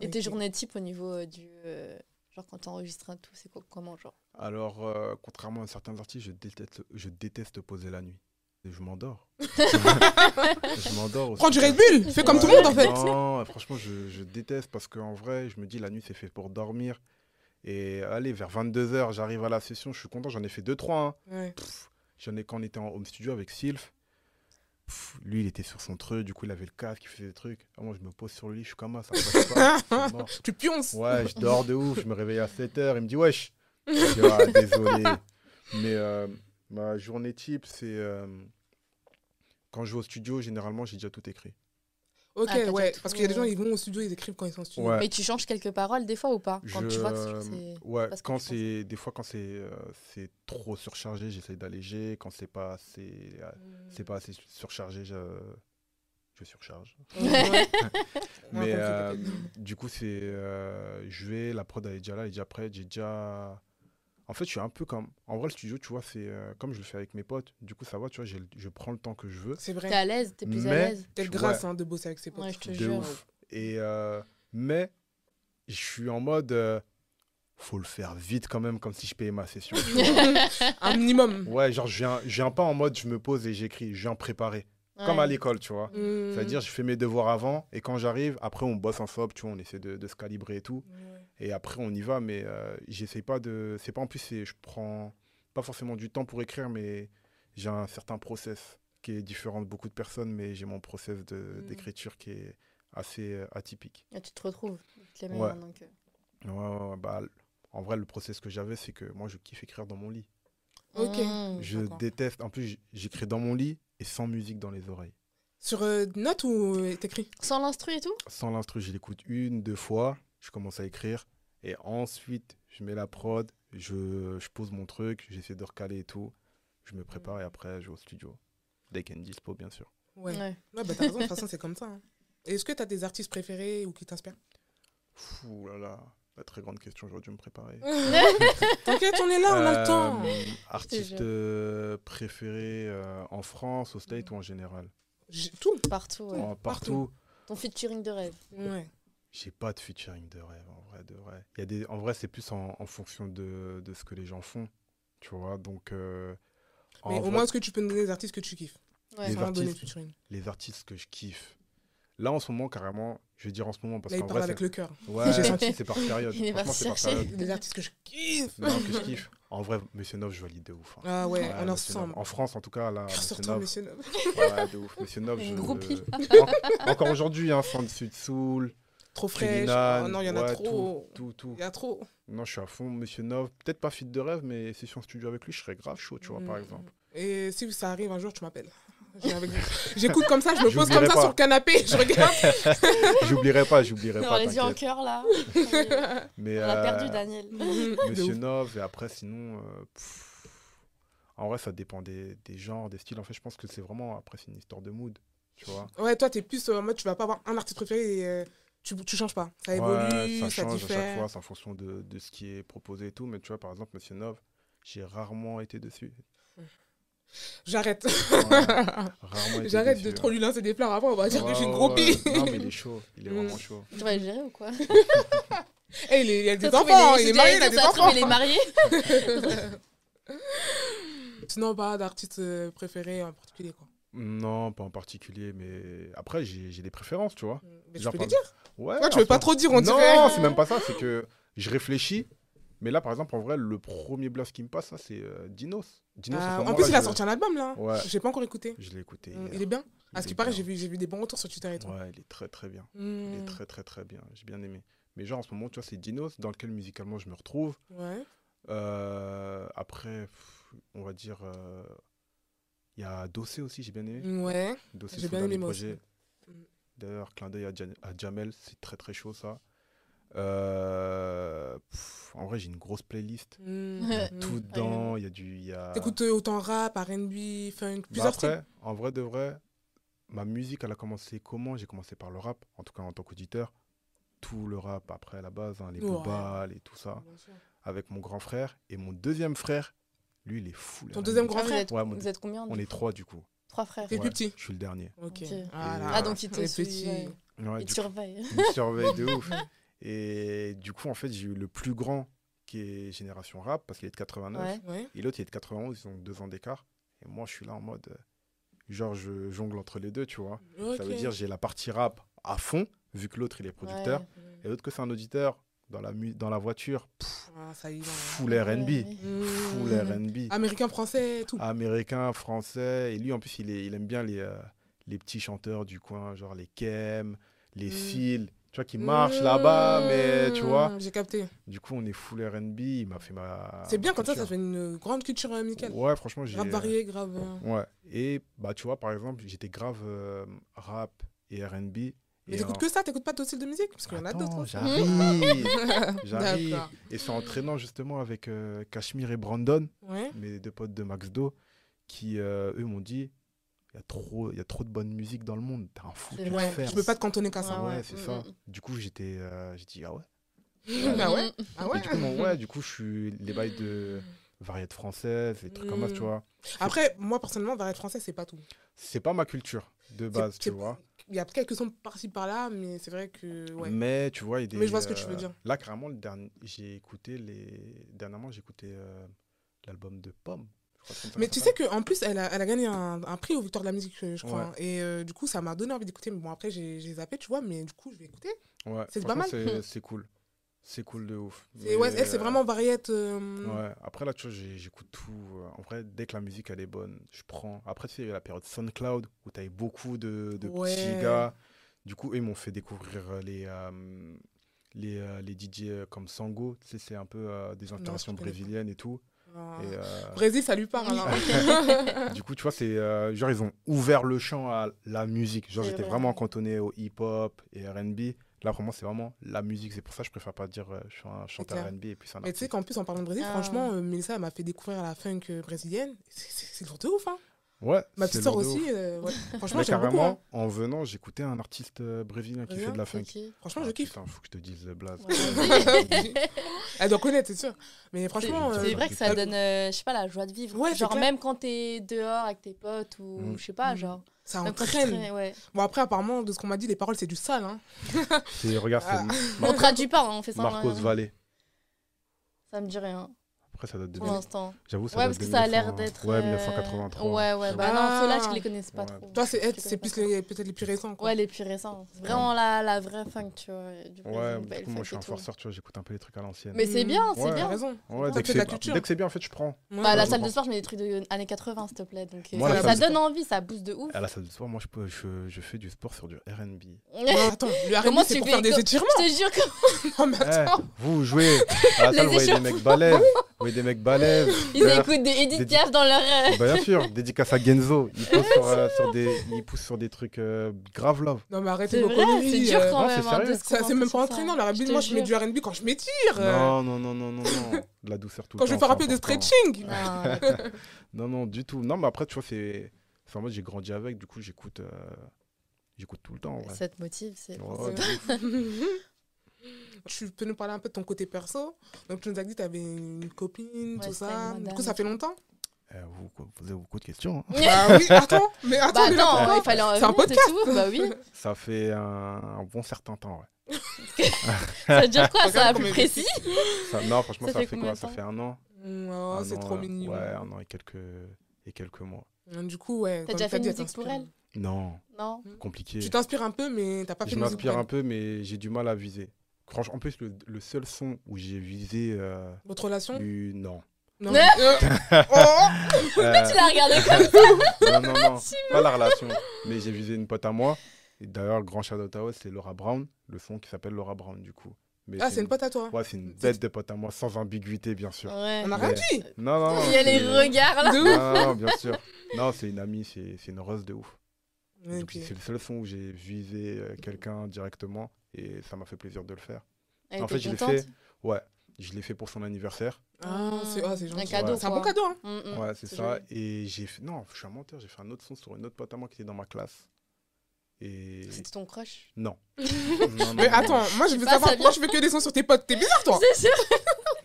Et tes journées type au niveau euh, du. euh, genre quand t'enregistres un tout, c'est quoi- comment genre? Alors, euh, contrairement à certains artistes, je déteste, je déteste poser la nuit. Je m'endors. je m'endors. aussi. Prends du Red Bull, fais comme tout le monde en fait. Non, franchement, je, je déteste parce qu'en vrai, je me dis la nuit, c'est fait pour dormir. Et allez, vers 22h, j'arrive à la session, je suis content, j'en ai fait 2-3. Hein. Ouais. J'en ai quand on était en home studio avec Sylph. Pff, lui, il était sur son truc, du coup, il avait le casque, il faisait des trucs. Ah, moi, je me pose sur le lit, je suis comme ça, ça passe pas. je suis mort. Tu pionces. Ouais, je dors de ouf, je me réveille à 7h, il me dit wesh. Je dis, ah, désolé. Mais euh, ma journée type, c'est. euh, quand je vais au studio, généralement, j'ai déjà tout écrit. Ok, Ah, ouais. Parce qu'il y a des gens, ils vont au studio, ils écrivent quand ils sont au studio. Ouais. Mais tu changes quelques paroles des fois ou pas? Quand Je- tu vois que c'est. Ouais, quand c'est. Des fois, quand c'est euh, c'est trop surchargé, j'essaye d'alléger. Quand c'est pas assez. euh, C'est pas assez surchargé, je, je surcharge. Ouais. Mais euh, du coup, c'est. euh, je vais, la prod elle est déjà là, elle est déjà prête. J'ai déjà. En fait, je suis un peu comme. En vrai, le studio, tu vois, c'est euh, comme je le fais avec mes potes. Du coup, ça va, tu vois, je prends le temps que je veux. C'est T'es vrai. à l'aise, t'es plus à l'aise. Ouais. grâce hein, de bosser avec ses potes. Ouais, je te De jure. ouf. Et, euh, mais, je suis en mode. euh, faut le faire vite quand même, comme si je payais ma session. un minimum. ouais, genre, je viens, je viens pas en mode je me pose et j'écris. Je viens préparer. Comme à l'école, tu vois. Mm. C'est-à-dire, je fais mes devoirs avant et quand j'arrive, après, on bosse ensemble, tu vois, on essaie de, de se calibrer et tout. Ouais. Et après, on y va, mais euh, j'essaye pas de. C'est pas en plus, je prends pas forcément du temps pour écrire, mais j'ai un certain process qui est différent de beaucoup de personnes, mais j'ai mon process de- Mm. d'écriture qui est assez euh, atypique. Ah, tu te retrouves les Ouais. donc, euh. Ouais, ouais, ouais, bah, en vrai, le process que j'avais, c'est que moi, je kiffe écrire dans mon lit. Ok. Je déteste. En plus, j'écris dans mon lit et sans musique dans les oreilles. Sur euh, note ou euh, t'écris? Sans l'instru et tout? Sans l'instru, je l'écoute une, deux fois, je commence à écrire et ensuite, je mets la prod, je, je pose mon truc, j'essaie de recaler et tout. Je me prépare et après, je vais au studio. Dès qu'il y a une dispo, bien sûr. Ouais. Ouais. Ouais, bah t'as raison, de toute façon, c'est comme ça. hein. Est-ce que t'as des artistes préférés ou qui t'inspirent? Fou là là, la très grande question, j'aurais dû me préparer. T'inquiète, on est là, on a le temps. Euh, Artiste jure. euh, préféré euh, en France, au State ou en général? Tout. Partout, ouais. En- partout. Partout. Ton featuring de rêve. Ouais. J'ai pas de featuring de rêve, en vrai, de vrai. Il y a des, en vrai, c'est plus en, en fonction de, de ce que les gens font, tu vois. Donc, euh, Mais au vrai, moins, est-ce que tu peux nous donner des artistes que tu kiffes? Ouais. Les de artistes. featuring. les artistes que je kiffe. Là, en ce moment, carrément, je vais dire en ce moment, parce qu'en parle vrai, avec c'est le cœur. ouais, J'ai senti. c'est par période. Il est par chercher. période. Des artistes que je kiffe. Non, que je kiffe. En vrai, Monsieur Nov, je valide de ouf. hein. Ah ouais, Ouais, on ensemble. En France, en tout cas, là, Cœur Monsieur Nov, monsieur Nov. ouais, de ouf. Monsieur Nov, je... Groupie. En- Encore aujourd'hui, hein, Sans Dessus Soul, Trop fraîche. Oh non, il y en a trop. tout, tout. Il y a trop. Non, je suis à fond, Monsieur Nov. Peut-être pas fit de rêve, mais si je suis en studio avec lui, je serais grave chaud, tu vois, par Mm. exemple. Et si ça arrive un jour, tu m'appelles. J'écoute comme ça, je me pose comme ça pas. sur le canapé, je regarde. j'oublierai pas, j'oublierai pas. les yeux en cœur, là. Mais, On a euh, perdu Daniel. De Monsieur. Nov, et après, sinon, euh, en vrai, ça dépend des, des genres, des styles. En fait, je pense que c'est vraiment, après, c'est une histoire de mood, tu vois. Ouais, toi, t'es plus euh, en mode, tu vas pas avoir un artiste préféré et euh, tu, tu changes pas. Ça évolue, Ouais, ça ça, change à chaque fois, c'est en fonction de, de ce qui est proposé et tout. Mais tu vois, par exemple, Monsieur Nov, j'ai rarement été dessus. J'arrête. Ouais, J'arrête de trop lui lancer des fleurs. Après, on va dire que je suis une groupie. ouais. Non, mais il est chaud, il est Mm. vraiment chaud. Tu vas le gérer ou quoi? Eh, il, est- il a des enfants, il est marié, il a des enfants. il est marié. Sinon, pas d'artiste préféré en particulier, quoi. Non, pas en particulier, mais après, j'ai des préférences, tu vois. Mais tu Genre, peux par- les dire. Ouais, Ouais, tu veux pas trop dire, on Non, dirait. c'est même pas ça, c'est que je réfléchis. Mais là, par exemple, en vrai, le premier blast qui me passe, ça, c'est euh, Dinos. Dinos Ah, en plus, il a je- sorti un album, là. Ouais. J'ai pas encore écouté. Je l'ai écouté. Mm, hier. Il est bien À ce qui paraît, j'ai vu, vu des bons retours sur Twitter et tout. Ouais, il est très très bien. Mm. Il est très très très bien. J'ai bien aimé. Mais genre, en ce moment, tu vois, c'est Dinos dans lequel musicalement je me retrouve. Ouais. Euh, après, on va dire. Il y a Dossé aussi, j'ai bien aimé. Ouais. Dossé, J'ai bien aimé projet. D'ailleurs, clin d'œil à, Jamel, c'est très très chaud ça. Euh, pff, en vrai, j'ai une grosse playlist. Mm. Il y a Mm. tout dedans. Il y a du. il Y a... T'écoutes euh, autant rap, RB, funk, Bah plusieurs styles. après, en vrai de vrai, ma musique, elle a commencé comment? J'ai commencé par le rap, en tout cas en tant qu'auditeur. Tout le rap après à la base, hein, les Ouais. boubales et tout ça, avec mon grand frère. Et mon deuxième frère, lui, il est fou. Ton deuxième Ah, grand frère Ouais, mon- vous êtes combien On est trois du coup. Trois frères. T'es Ouais, plus petit. Je suis le dernier. Ok. Voilà. Ah, donc il te Le suit, petit. ouais. Ouais, Il te surveille. il me surveille de ouf. Et du coup, en fait, j'ai eu le plus grand qui est Génération Rap, parce qu'il est de 89. Ouais. Et l'autre, il est de 91, ils ont deux ans d'écart. Et moi, je suis là en mode. euh, genre, je jongle entre les deux, tu vois. Ça veut dire j'ai la partie rap à fond, vu que l'autre il est producteur, Ouais. et l'autre que c'est un auditeur dans la, mu- dans la voiture, pff, Ah, ça y va. full RB. Full. RB. Américain, français, tout. Américain, français. Et lui, en plus, il, est, il aime bien les, euh, les petits chanteurs du coin, genre les Kem, les Mm. Phil, tu vois, qui marchent là-bas, mais tu vois. Mm, J'ai capté. Du coup, on est full RB. Il m'a fait ma. C'est bien ma comme ça, ça fait une grande culture musicale. Ouais, franchement, j'ai. Varié, grave. euh. Ouais. Et bah, tu vois, par exemple, j'étais grave euh, rap et RB. Mais Et t'écoutes en- que ça, t'écoutes pas d'autres styles de musique Parce qu'il y en a d'autres. J'arrive. J'arrive. Et c'est en traînant justement avec euh, Cachemire et Brandon, Ouais. mes deux potes de Max Do, qui euh, eux m'ont dit il y, a trop- il y a trop de bonne musique dans le monde, t'as un fou de vrai. Ouais, faire. tu peux pas te cantonner qu'à ça. Ouais, Ouais, ouais. c'est ça. Du coup, j'étais, euh, j'ai dit ah ouais. Ah ouais Ah Et ouais du coup, ouais, du coup, je suis les bails de variété française, des trucs comme ça, tu Mm. vois. Après, moi personnellement, variété française, c'est pas tout. C'est pas ma culture de base, tu vois. Il y a quelques sons par-ci par-là, mais c'est vrai que. Ouais. Mais tu vois, il y a des, Mais je vois ce que tu veux euh, dire. Là, carrément, le dernier, j'ai écouté les. Dernièrement, j'ai écouté euh, l'album de Pomme. Mais tu sais qu'en plus, elle a, elle a gagné un, un prix aux Victoires de la musique, je je crois. Ouais. hein. Et euh, du coup, ça m'a donné envie d'écouter. Mais bon, après, j'ai zappé, tu vois. Mais du coup, je vais écouter. Ouais, C'est pas mal. C'est cool. C'est cool de ouf. C'est ouais, elle, c'est vraiment variette. euh, Ouais, après là, tu vois, j'écoute tout. euh, En vrai, dès que la musique elle est bonne, je prends. Après, tu sais, il y a la période SoundCloud où tu avais beaucoup de, de Ouais. petits gars. Du coup, ils m'ont fait découvrir euh, les, euh, les, les DJ comme Sango. Tu sais, c'est un peu des inspirations brésiliennes et tout. Ah. Et, euh, Brésil, ça lui parle. hein. du coup, tu vois, c'est euh, genre, ils ont ouvert le champ à la musique. Genre, j'étais vrai. vraiment cantonné au hip-hop et RB. Là, pour moi, c'est vraiment la musique. C'est pour ça que je préfère pas dire euh, je suis un chanteur. RB et puis c'est un Mais tu sais qu'en plus, en parlant de Brésil, Ah. franchement, euh, Mélissa elle m'a fait découvrir la funk euh, brésilienne. C'est- lourd de ouf, hein. Ouais, Ma petite sœur aussi, euh, ouais. franchement, Mais j'aime beaucoup. carrément, hein. en venant, j'écoutais un artiste euh, brésilien qui fait de la funk. qui Franchement, Ah, je kiffe. Putain, faut que je te dise le blaze. Ouais. Elle doit connaître, c'est sûr. Mais franchement, C'est- euh, vrai que ça donne, euh, je sais pas, la joie de vivre. Ouais, c'est genre, clair. même quand t'es dehors avec tes potes ou Mm. je sais pas, Mm. genre. Ça entraîne. ouais. Bon, après, apparemment, de ce qu'on m'a dit, les paroles, c'est du sale. Hein. Regarde, c'est Ah. On traduit pas, hein, on fait ça. Marcos. Valle. Ça me dit rien Après, ça date de. pour l'instant. J'avoue, ça Ouais, parce que ça a l'air 1900 d'être. Ouais, euh, 1983. Ouais, ouais, bah Ah. non, ceux-là, je les connaissais pas trop. Toi, c'est plus peut-être les plus récents. Ouais, les plus récents. C'est vraiment la, la vraie funk, tu vois. Ouais, du coup, moi, je suis un forceur, tu vois, j'écoute un peu les trucs à l'ancienne. Mais c'est bien, c'est bien. raison. Ouais, dès que c'est bien, en fait, je prends. Bah, la salle de sport, je mets des trucs de années 80, s'il te plaît. Donc, euh, ça, donne envie, ça booste de ouf. À la salle de sport, moi, je, peux, je, je fais du sport sur du RB. Attends, le R&B, Comment c'est tu pour fais faire des étirements. Je te jure que Non, mais attends. Eh, vous jouez à la Les salle, vous voyez des mecs balèzes. Des mecs balèzes. ils écoutent des Edith des- Piaf dans leur. euh, Bah, bien sûr, dédicace à Genzo. Il pousse sur, euh, sur des, il pousse sur des trucs euh, grave love. Non, mais arrêtez C'est vos conneries. c'est dur euh, quand non, même. c'est hein, Ça, même pas sur ça. entraînant. Je te moi, je mets du R&B quand je m'étire. Non, non, non, non, non, non. De la douceur tout le Quand je vais faire un peu c'est de important. stretching. Non, Non, non, du tout. Non, mais après, tu vois, c'est. c'est en mode, j'ai grandi avec, du coup, j'écoute. euh, J'écoute tout le temps, en vrai. Cette motive, c'est. Ouais. Tu peux nous parler un peu de ton côté perso Donc, tu nous as dit que tu avais une copine, Ouais, tout ça. Du coup, ça fait longtemps Eh, vous vous posez beaucoup de questions. hein. Bah oui, attends. Mais attends, Bah il fallait C'est un c'est tout. Bah oui. Ça fait un, un bon certain temps, ouais. Ça veut dire quoi, ça, Regarde plus précis Ça- non, franchement, Ça ça, fait fait quoi Ça fait un an. Mm, oh, Un c'est an, trop euh, mignon. Ouais, un an et quelques, et quelques mois. Du coup, ouais. T'as déjà fait une musique pour elle? Non, Non? Compliqué. Tu t'inspires un peu, mais t'as pas fait Je de musique m'inspire un peu, mais j'ai du mal à viser. Franchement, en plus, le, le seul son où j'ai visé. euh, Votre relation? eu- non. Non. Euh, Euh, oh Euh, Tu l'as regardé comme ça? Non, non, non, pas la relation. Mais j'ai visé une pote à moi. Et d'ailleurs, le grand à eux, c'est Laura Brown. Le son qui s'appelle Laura Brown, du coup. Mais Ah, c'est une pote à toi? Ouais, c'est une bête de pote à moi, sans ambiguïté, bien sûr. Ouais. On a rien Mais- dit Non, non. Il y a les regards là. De ouf Non, non, bien sûr. Non, c'est une amie, c'est c'est une rose de ouf. Ok. Donc, C'est le seul son où j'ai visé euh, quelqu'un directement et ça m'a fait plaisir de le faire. Elle En fait, je l'ai fait. Ouais, je l'ai fait pour son anniversaire. Ah, c'est ah, c'est Un gentil. cadeau, C'est un bon cadeau, hein Mm, mm. Ouais, c'est ça. joli. Et j'ai fait. Non, je suis un menteur, j'ai fait un autre son sur une autre pote à moi qui était dans ma classe. Et. C'était ton crush? Non. Non, non, Mais non, attends, moi je veux pas, savoir pourquoi tu fais que des sons sur tes potes. T'es bizarre, toi C'est sûr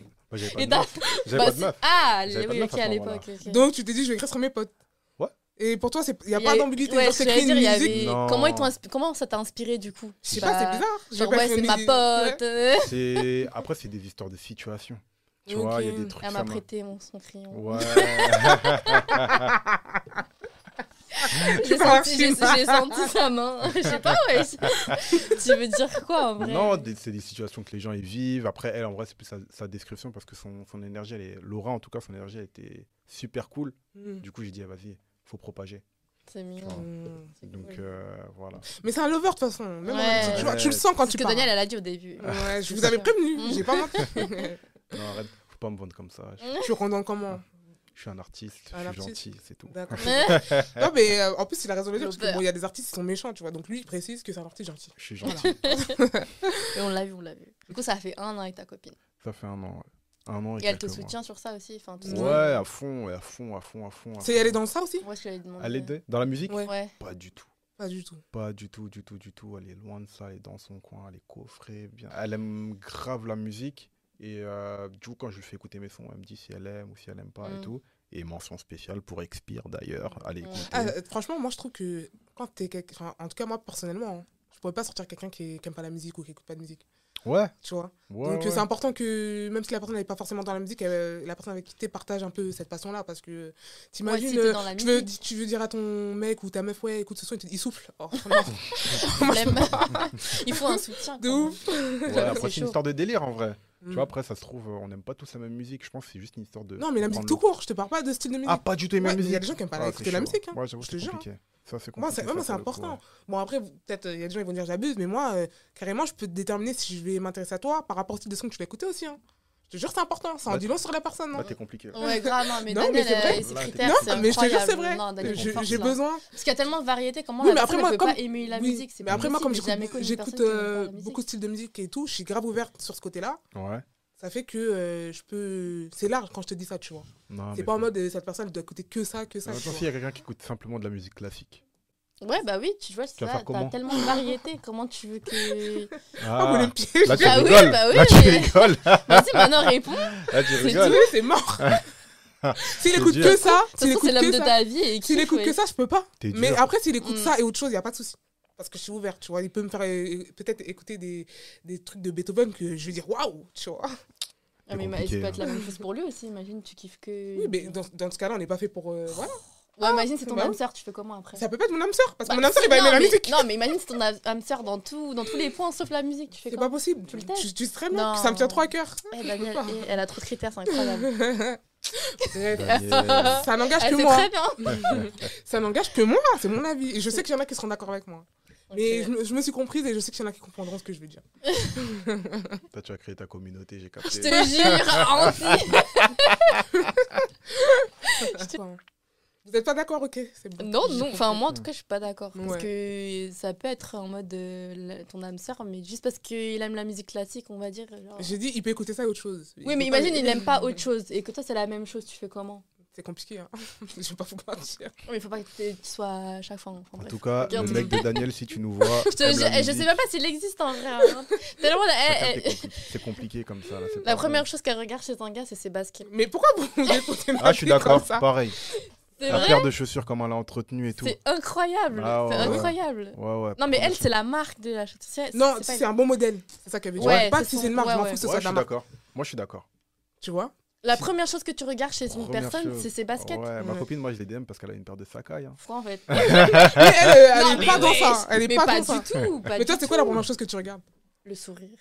Moi, j'avais pas de meuf. Bah, pas de c'est- meuf. Ah, J'avais pas de oui, meuf ok, à l'époque. Donc tu t'es dit, je vais écrire sur mes potes. Ouais. Et pour toi, il n'y a y pas d'ambiguïté. Ouais, c'est une il y musique? avait-. Comment, ils t'ont inspi- comment ça t'a inspiré du coup? Je sais Bah, pas, c'est bizarre. Je vais Genre, ouais, c'est ma pote. C'est... Après, c'est des histoires de situation. Tu vois, il y a des trucs. Elle ça m'a prêté mon, son crayon. Ouais. J'ai senti, senti sa main. Je sais pas, ouais. tu veux dire quoi en vrai? Non, des- c'est des situations que les gens ils vivent. Après, elle, en vrai, c'est plus sa, sa description parce que son, son énergie, elle est... Laura, en tout cas, son énergie, elle était super cool. Mm. Du coup, j'ai dit, ah, vas-y, faut propager. C'est mignon. Donc, cool. euh, voilà. Mais c'est un lover de toute façon. Même Ouais. tu, Ouais. tu le sens quand tu que parles. Daniel, elle a dit au début. Ouais, je vous avais prévenu. J'ai pas menti. Non, arrête, faut pas me vendre comme ça. Je, Je suis condamne comment je suis un artiste, Un je suis artiste. gentil, c'est tout. D'accord. non, mais euh, en plus, il a raison de le dire parce que Lover. bon, il y a des artistes qui sont méchants, tu vois. Donc lui, il précise que c'est un artiste gentil. Je suis Voilà. gentil. Et on l'a vu, on l'a vu. Du coup, ça fait un an avec ta copine. Ça fait un an. ouais. Un an et, Et elle te mois. soutient sur ça aussi enfin, tout Ouais. ça. À fond, à fond, à fond, à fond. C'est elle est dans ça aussi Ouais, je. Elle est dans la musique Ouais. Ouais. Pas du tout. Pas du tout. Pas du tout, du tout, du tout. Elle est loin de ça, elle est dans son coin, elle est coffrée. Bien. Elle aime grave la musique. Et euh, du coup, quand je lui fais écouter mes sons, elle me dit si elle aime ou si elle aime pas Mm. et tout. Et mention spéciale pour Expire d'ailleurs. Allez, Mm. Ah, franchement, moi, je trouve que quand t'es quelqu'un. enfin, En tout cas, moi, personnellement, hein, je pourrais pas sortir quelqu'un qui, qui aime pas la musique ou qui écoute pas de musique. Ouais, Tu vois ouais. Donc, euh, ouais. c'est important que, même si la personne n'est pas forcément dans la musique, euh, la personne avec qui tu partage un peu cette passion-là. Parce que Ouais, t'imagines. si t'es euh, tu, veux, tu veux dire à ton mec ou ta meuf, ouais, écoute ce son, il, te- il souffle. Oh. Il faut un soutien. De ouf. Ouais, C'est une histoire de délire en vrai. Mm. Tu vois, après, ça se trouve, euh, on n'aime pas tous la même musique. Je pense que c'est juste une histoire de. Non, mais la musique tout court, je te parle pas de style de musique. Ah, pas du tout les Ouais, mêmes mais il y a musiques. des gens qui aiment pas Ah, écouter la musique. hein. Ouais, j'avoue, Je te jure, compliqué. Ça, c'est Moi, c'est- c'est coup, important. ouais. Bon, après, peut-être, il y a des gens qui vont dire j'abuse, mais moi, euh, carrément, je peux déterminer si je vais m'intéresser à toi par rapport au style de son que tu vas écouter aussi. hein. Je te jure, c'est important. Ça en Bah, dit long sur la personne. Là, hein. t'es compliqué. Ouais, grave, non, mais Non, mais Daniel, c'est vrai. euh, t'es- critères, Non, c'est mais je te jure, c'est vrai. J'ai là. besoin. Parce qu'il y a tellement de variétés, comment Oui, la mais personne après, moi, ne peut comme- pas aimer la Oui, musique c'est Mais après, moi, comme j'écoute euh, beaucoup de styles de musique et tout, je suis grave ouverte sur ce côté-là. Ouais. Ça fait que euh, je peux. C'est large quand je te dis ça, tu vois. C'est pas en mode euh, cette personne elle doit écouter que ça, que ça. Attends, s'il y a quelqu'un qui écoute simplement de la musique classique. Ouais, bah oui, tu vois, vas ça, t'as tellement de variétés, comment tu veux que... Ah, vous les pièges. là, tu Bah oui, rigoles. bah oui, là, tu mais- rigoles. Vas-y, maintenant, réponds. Là, tu C'est rigoles. C'est mort. S'il C'est écoute dur. que ça, s'il c'est écoute que de ça, ta vie et s'il écoute ouais. que ça, je peux pas. T'es Mais après, s'il écoute Mm. ça et autre chose, il n'y a pas de souci. Parce que je suis ouverte, tu vois. Il peut me faire euh, peut-être écouter des, des trucs de Beethoven que je vais dire waouh, tu vois. Ah, mais ça peut être hein. la même chose pour lui aussi, imagine, tu kiffes que... Oui, mais dans, dans ce cas-là, on n'est pas fait pour. euh, voilà. Ouais, imagine, c'est ton âme sœur, tu fais comment après? Ça peut pas être mon âme sœur, parce que Bah, mon âme sœur, il va aimer la mais- musique. Non, mais imagine, c'est ton âme sœur dans, tout, dans tous les points sauf la musique, tu fais C'est pas possible. Tu le Tu, testes? Tu sais très bien ça me tient trop à cœur. Eh, Daniel, eh, elle a trop de critères, c'est incroyable. Ça n'engage que moi. très bien. Ça n'engage que moi, c'est mon avis. Et je sais qu'il y en a qui seront d'accord avec moi. Mais je, me- je me suis comprise et je sais qu'il y en a qui comprendront ce que je veux dire. Toi, tu as créé ta communauté, j'ai capté. Je te jure. Quoi Vous n'êtes pas d'accord, ok c'est bon. Non, non, enfin moi en tout cas je suis pas d'accord. Ouais. Parce que ça peut être en mode euh, ton âme sœur, mais juste parce qu'il aime la musique classique, on va dire. genre- J'ai dit, il peut écouter ça et autre chose. Il Oui, mais pas- imagine, il n'aime pas autre chose et que toi c'est la même chose, tu fais comment? C'est compliqué, hein. je vais pas vous mentir. Mais il faut pas que tu sois à chaque fois. Enfin, En bref. tout cas, Regarde. le mec de Daniel, si tu nous vois. Je, te eh, je sais même pas s'il existe en vrai. hein. Tellement, eh, chacun eh, C'est compliqué comme ça. là, c'est la première vrai. chose qu'elle regarde chez un gars, c'est ses baskets. Mais pourquoi vous vous écoutez ma Ah, je suis d'accord, ça pareil. C'est La paire de chaussures, comment elle a entretenu et tout. c'est incroyable. Ah, ouais, c'est ouais. incroyable. Ouais, ouais. Non, mais elle, c'est la marque de la chaussure. Non, c'est c'est un bon modèle. C'est ça qu'elle veut dire. Ouais, pas c'est si c'est une marque, je m'en fous que ce Ouais, soit je de la suis marque. d'accord. Moi, je suis d'accord. Tu vois? La première chose que tu regardes chez une Première personne, chose. c'est ses baskets. Ouais, ma copine, moi, je l'ai DM parce qu'elle a une paire de Sakai. hein. Quoi, en fait? Mais elle, elle Non, est mais pas dans ça. Elle est mais pas pas dans ça. du tout. pas Mais toi, c'est quoi la première chose que tu regardes? Le sourire.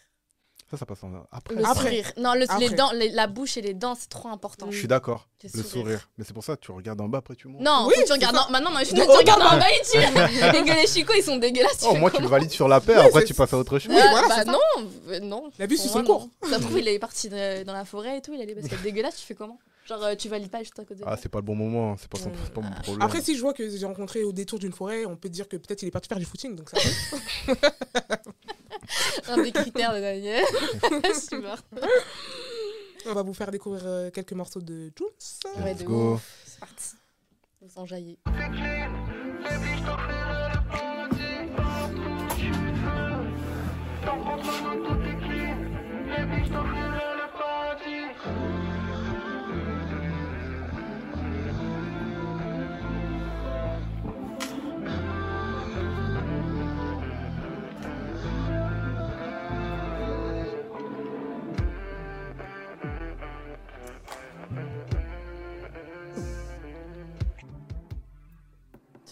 Ça, ça passe en après. Le Après. sourire. Non, le- les dents, les- la bouche et les dents, c'est trop important. Je suis d'accord. Le Le sourire. sourire. Mais c'est pour ça que tu regardes en bas, après tu montes. Non, Oui, tu c'est regardes. en- Maintenant, moi, je en bas. et tu. Les chicots, ils sont dégueulasses. Oh, moi, tu le valides sur la paire, Oui, après c'est- tu passes à autre chose. Oui, Ah, voilà, bah c'est ça. non, euh, non. La suit Pour son cours. Ça trouve, il est parti de- dans la forêt et tout, il a des baskets dégueulasses, tu fais comment? Genre, euh, tu valides pas juste à côté. Ah, c'est pas le bon moment, c'est pas, son- c'est pas mon Ah. problème. Après, si je vois que j'ai rencontré au détour d'une forêt, on peut dire que peut-être il est parti faire du footing. Donc ça va. Un des critères de Daniel. Je suis morte. on va vous faire découvrir euh, quelques morceaux de Jules. Ouais, de go. C'est parti. Vous enjaillez.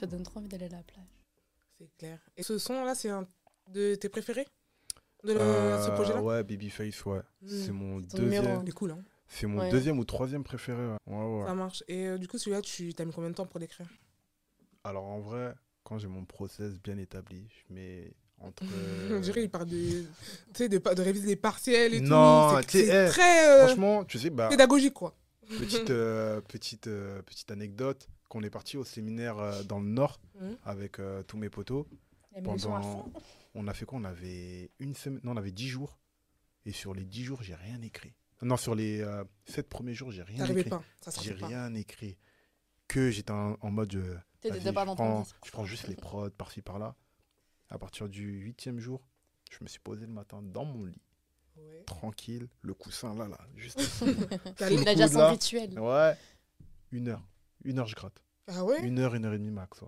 Ça donne trop envie d'aller à la plage. C'est clair. Et ce son-là, c'est un de tes préférés? De le- Euh, ce projet-là? Ouais, Babyface, ouais. Hmm. C'est mon deuxième. Il est cool, hein. C'est mon Ouais. deuxième ou troisième préféré. Ouais, ouais. ouais. Ça marche. Et euh, du coup, celui-là, tu t'as mis combien de temps pour l'écrire? Alors en vrai, quand j'ai mon process bien établi, je mets entre. On dirait il parle de, tu sais, de, de réviser des partiels et Non, tout. C'est c'est eh, très euh, Franchement, tu sais, bah, pédagogique, quoi. petite, euh, petite, euh, petite anecdote. Quand on est parti au séminaire euh, dans le Nord Mhm. avec euh, tous mes potos, pendant. On a fait quoi? On avait une semaine. Non, on avait dix jours. Et sur les dix jours, j'ai rien écrit. Non, sur les euh, sept premiers jours, j'ai rien écrit. J'ai rien écrit. Que j'étais en, en mode. euh, pas je, prends, je prends juste les prods par-ci par-là. À partir du huitième jour, je me suis posé le matin dans mon lit, Ouais. tranquille, le coussin là, là, juste. Il a déjà son rituel. ouais, une heure. Une heure, je gratte. Ah ouais? Une heure, une heure et demie max. Ouais.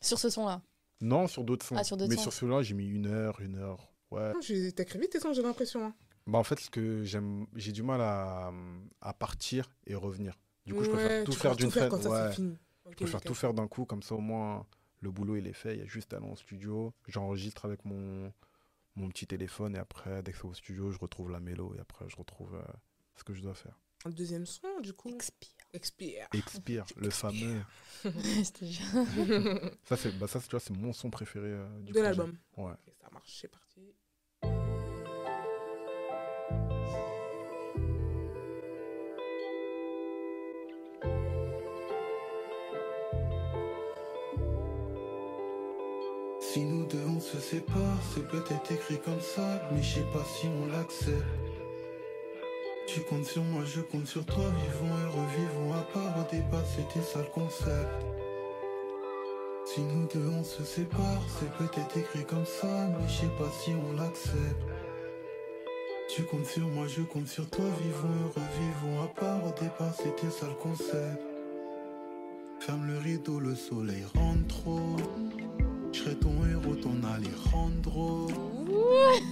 Sur ce son-là? Non, sur d'autres sons. Ah, sur Mais sons. sur celui-là, j'ai mis une heure, une heure. Ouais. Tu- T'écris vite tes sons, j'ai l'impression. hein. Bah, en fait, ce que j'aime, j'ai du mal à, à partir et revenir. Du coup, je Ouais, préfère tout faire d'une tout faire traite. Ouais. fini. Je préfère ok. tout faire d'un coup, comme ça au moins le boulot il est fait. Il y a juste à aller en studio, j'enregistre avec mon, mon petit téléphone et après, dès que c'est au studio, je retrouve la mélo et après, je retrouve euh, ce que je dois faire. Un deuxième son, du coup? Expire. Expire. Expire, le fameux. Ça, c'est bah, ça, tu vois, c'est mon son préféré euh, du De l'album. Ouais. Ok, ça marche, c'est parti. Si nous deux on se sépare, c'est peut-être écrit comme ça, mais je sais pas si on l'accepte. Tu comptes sur moi, je compte sur toi, vivons et revivons à part au départ, c'était ça le concept. Si nous deux on se sépare, c'est peut-être écrit comme ça, mais je sais pas si on l'accepte. Tu comptes sur moi, je compte sur toi, vivons et revivons à part au départ, c'était ça le concept. Ferme le rideau, le soleil rentre trop. Je serai ton héros, ton Alejandro.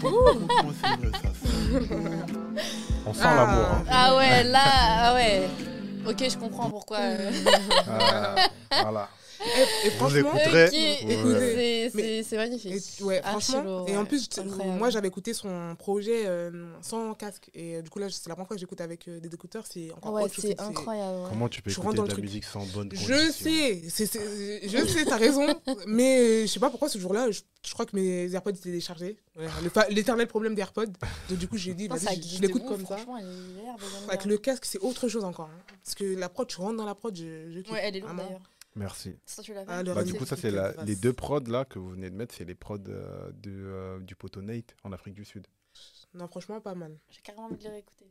Moi, c'est vrai, ça sonne. On sent Ah. l'amour. Hein. Ah ouais, là, ah ouais. Ok, je comprends pourquoi. euh. Voilà. Et, franchement, écouterez. Ok, Ouais. c'est- magnifique. et- ouais, Archi franchement. et en plus, Incroyable. moi, j'avais écouté son projet euh, sans casque. Et euh, du coup, là, c'est la première fois que j'écoute avec euh, des écouteurs. C'est encore Ouais, c'est incroyable. ouais. Comment tu peux Je écouter de la truc. musique sans bonne Je condition sais, c'est- c'est- je sais, t'as raison, mais je sais pas pourquoi ce jour-là, je, je crois que mes AirPods étaient déchargés. L'éternel problème des AirPods. Donc du coup, j'ai dit, je- je, l'écoute comme ça. Est est Avec le casque, c'est autre chose encore. hein. Parce que la prod, tu rentres dans la prod, je, je kiffe. Ouais, elle est lourde Vraiment. d'ailleurs. Merci. Ça, tu l'as Ah, Bah, du coup, ça, c'est les deux prods là que vous venez de mettre, c'est les prods euh, de, euh, du poteau Nate en Afrique du Sud. Non, franchement, pas mal. J'ai carrément envie de les réécouter.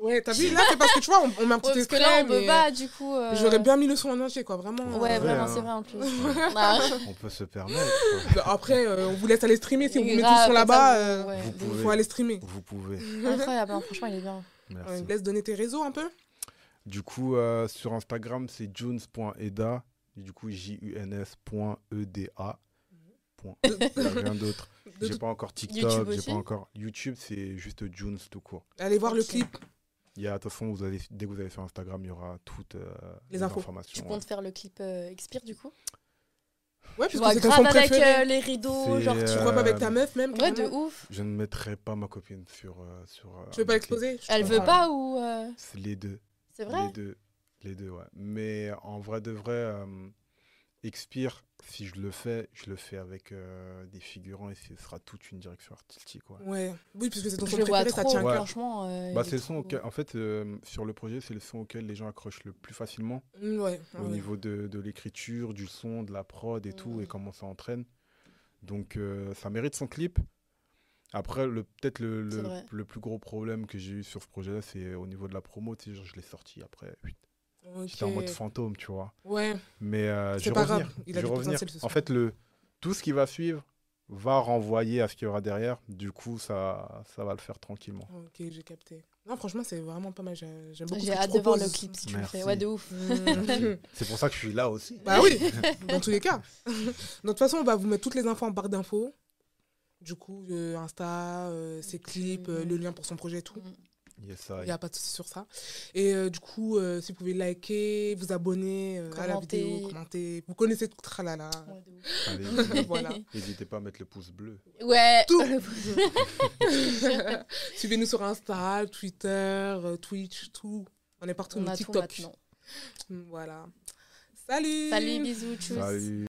Ouais, t'as vu, là, c'est parce que tu vois, on, on met un petit Ouais, parce que là, on peut mais, pas, du coup. euh, euh, J'aurais bien mis le son en entier, quoi, vraiment. Ouais, vraiment, hein. c'est vrai en plus. On peut se permettre. bah, Après, euh, on vous laisse aller streamer. Si vous mettez le grave, son là-bas, euh, vous- ouais, vous de pouvez. faut aller streamer. Vous pouvez. Incroyable, hein, franchement, il est bien. Merci. laisse donner tes réseaux un peu Du coup, euh, sur Instagram, c'est junes.eda. Du coup, J-U-N-S.E-D-A. Point. Il y a rien d'autre. J'ai pas encore YouTube TikTok, j'ai pas encore. YouTube, c'est juste Junes tout court. Allez voir le clip. Il y a, de toute façon, vous allez, dès que vous allez sur Instagram, il y aura toutes euh, Les infos. informations. Tu ouais. comptes faire le clip euh, Expire du coup? Ouais, Tu puisque vois, c'est grave avec euh, les rideaux, genre tu Tu euh, crois pas avec ta meuf même Ouais, de ouf. Je ne mettrai pas ma copine sur. euh, sur euh, Tu veux pas l'exposer Elle veut pas ou. euh, C'est les deux. C'est vrai? Les deux. Les deux, ouais. Mais en vrai de vrai, euh, Expire, si je le fais, je le fais avec euh, des figurants et ce sera toute une direction artistique. Ouais. Ouais, oui, puisque c'est ton Je son préféré, ça trop, tient à Ouais. franchement. euh, Bah, c'est est le son trop- auquel, en fait, euh, sur le projet, c'est le son auquel les gens accrochent le plus facilement Mm, Ouais, au ouais. niveau de, de l'écriture, du son, de la prod et tout, et comment ça entraîne. Donc, euh, ça mérite son clip. Après, le, peut-être le, C'est le, le plus gros problème que j'ai eu sur ce projet-là, c'est au niveau de la promo. Tu sais, genre, je l'ai sorti après. Huit. J'étais en mode fantôme, tu vois. Ouais, Mais euh, C'est je vais pas revenir. grave, il a je du revenir. En fait, le, tout ce qui va suivre va renvoyer à ce qu'il y aura derrière. Du coup, ça, ça va le faire tranquillement. ok, j'ai capté. Non, franchement, c'est vraiment pas mal. j'ai- J'aime beaucoup J'ai hâte de voir le clip si tu le fais. Ouais, de ouf. Mm. C'est pour ça que je suis là aussi. bah oui, dans tous les cas. De toute façon, on va vous mettre toutes les infos en barre d'infos. Du coup, euh, Insta, euh, ses clips, euh, le lien pour son projet et tout. Yes. Il n'y a pas de souci sur ça. Et euh, du coup, euh, si vous pouvez liker, vous abonner euh, à la Commenter. vidéo, commenter. Vous connaissez tout tralala. Ouais, voilà. n'hésitez pas à mettre le pouce bleu. Ouais. Tout. Suivez-nous sur Insta, Twitter, Twitch, tout. On est partout, On a tout TikTok. maintenant. Voilà. Salut Salut, bisous, tchuss. Salut.